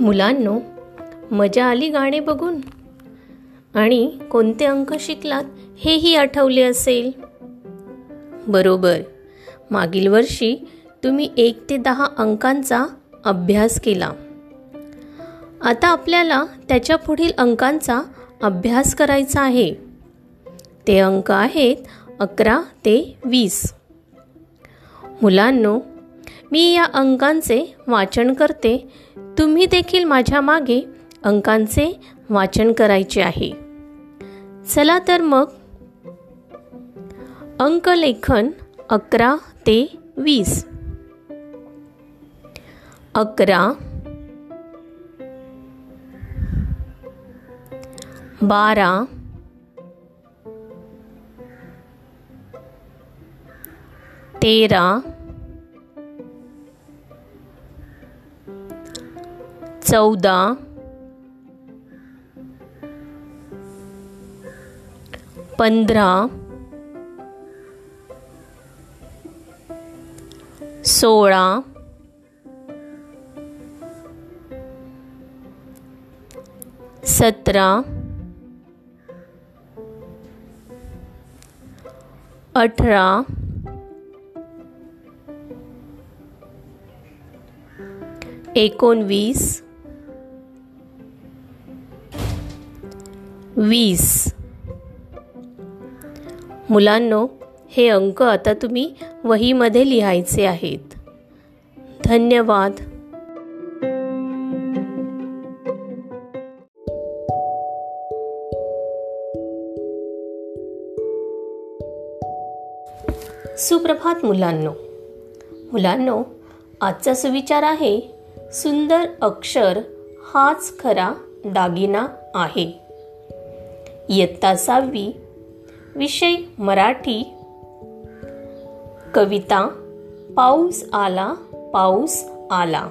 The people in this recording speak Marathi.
मुलांनो मजा आली गाणे बघून? आणि कोणते अंक शिकलात हेही आठवले असेल? बरोबर. मागील वर्षी तुम्ही एक ते दहा अंकांचा अभ्यास केला. आता आपल्याला त्याच्या पुढील अंकांचा अभ्यास करायचा आहे. ते अंक आहेत अकरा ते वीस. मुलांनो मी या अंकांचे वाचन करते. तुम्ही देखील माझ्या मागे अंकांचे वाचन करायचे आहे. चला तर मग अंकलेखन अकरा ते वीस. अकरा. बारा. तेरा. चौदा. पंधरा. सोळा. सतरा. अठरा. एकोणवीस. वीस. मुलांनो हे अंक आता तुम्ही वहीमध्ये लिहायचे आहेत. धन्यवाद. सुप्रभात मुलांनो. मुलांनो आजचा सुविचार आहे सुंदर अक्षर हाच खरा दागिना आहे. इयत्ता सहावी. विषय मराठी. कविता पाऊस आला पाऊस आला.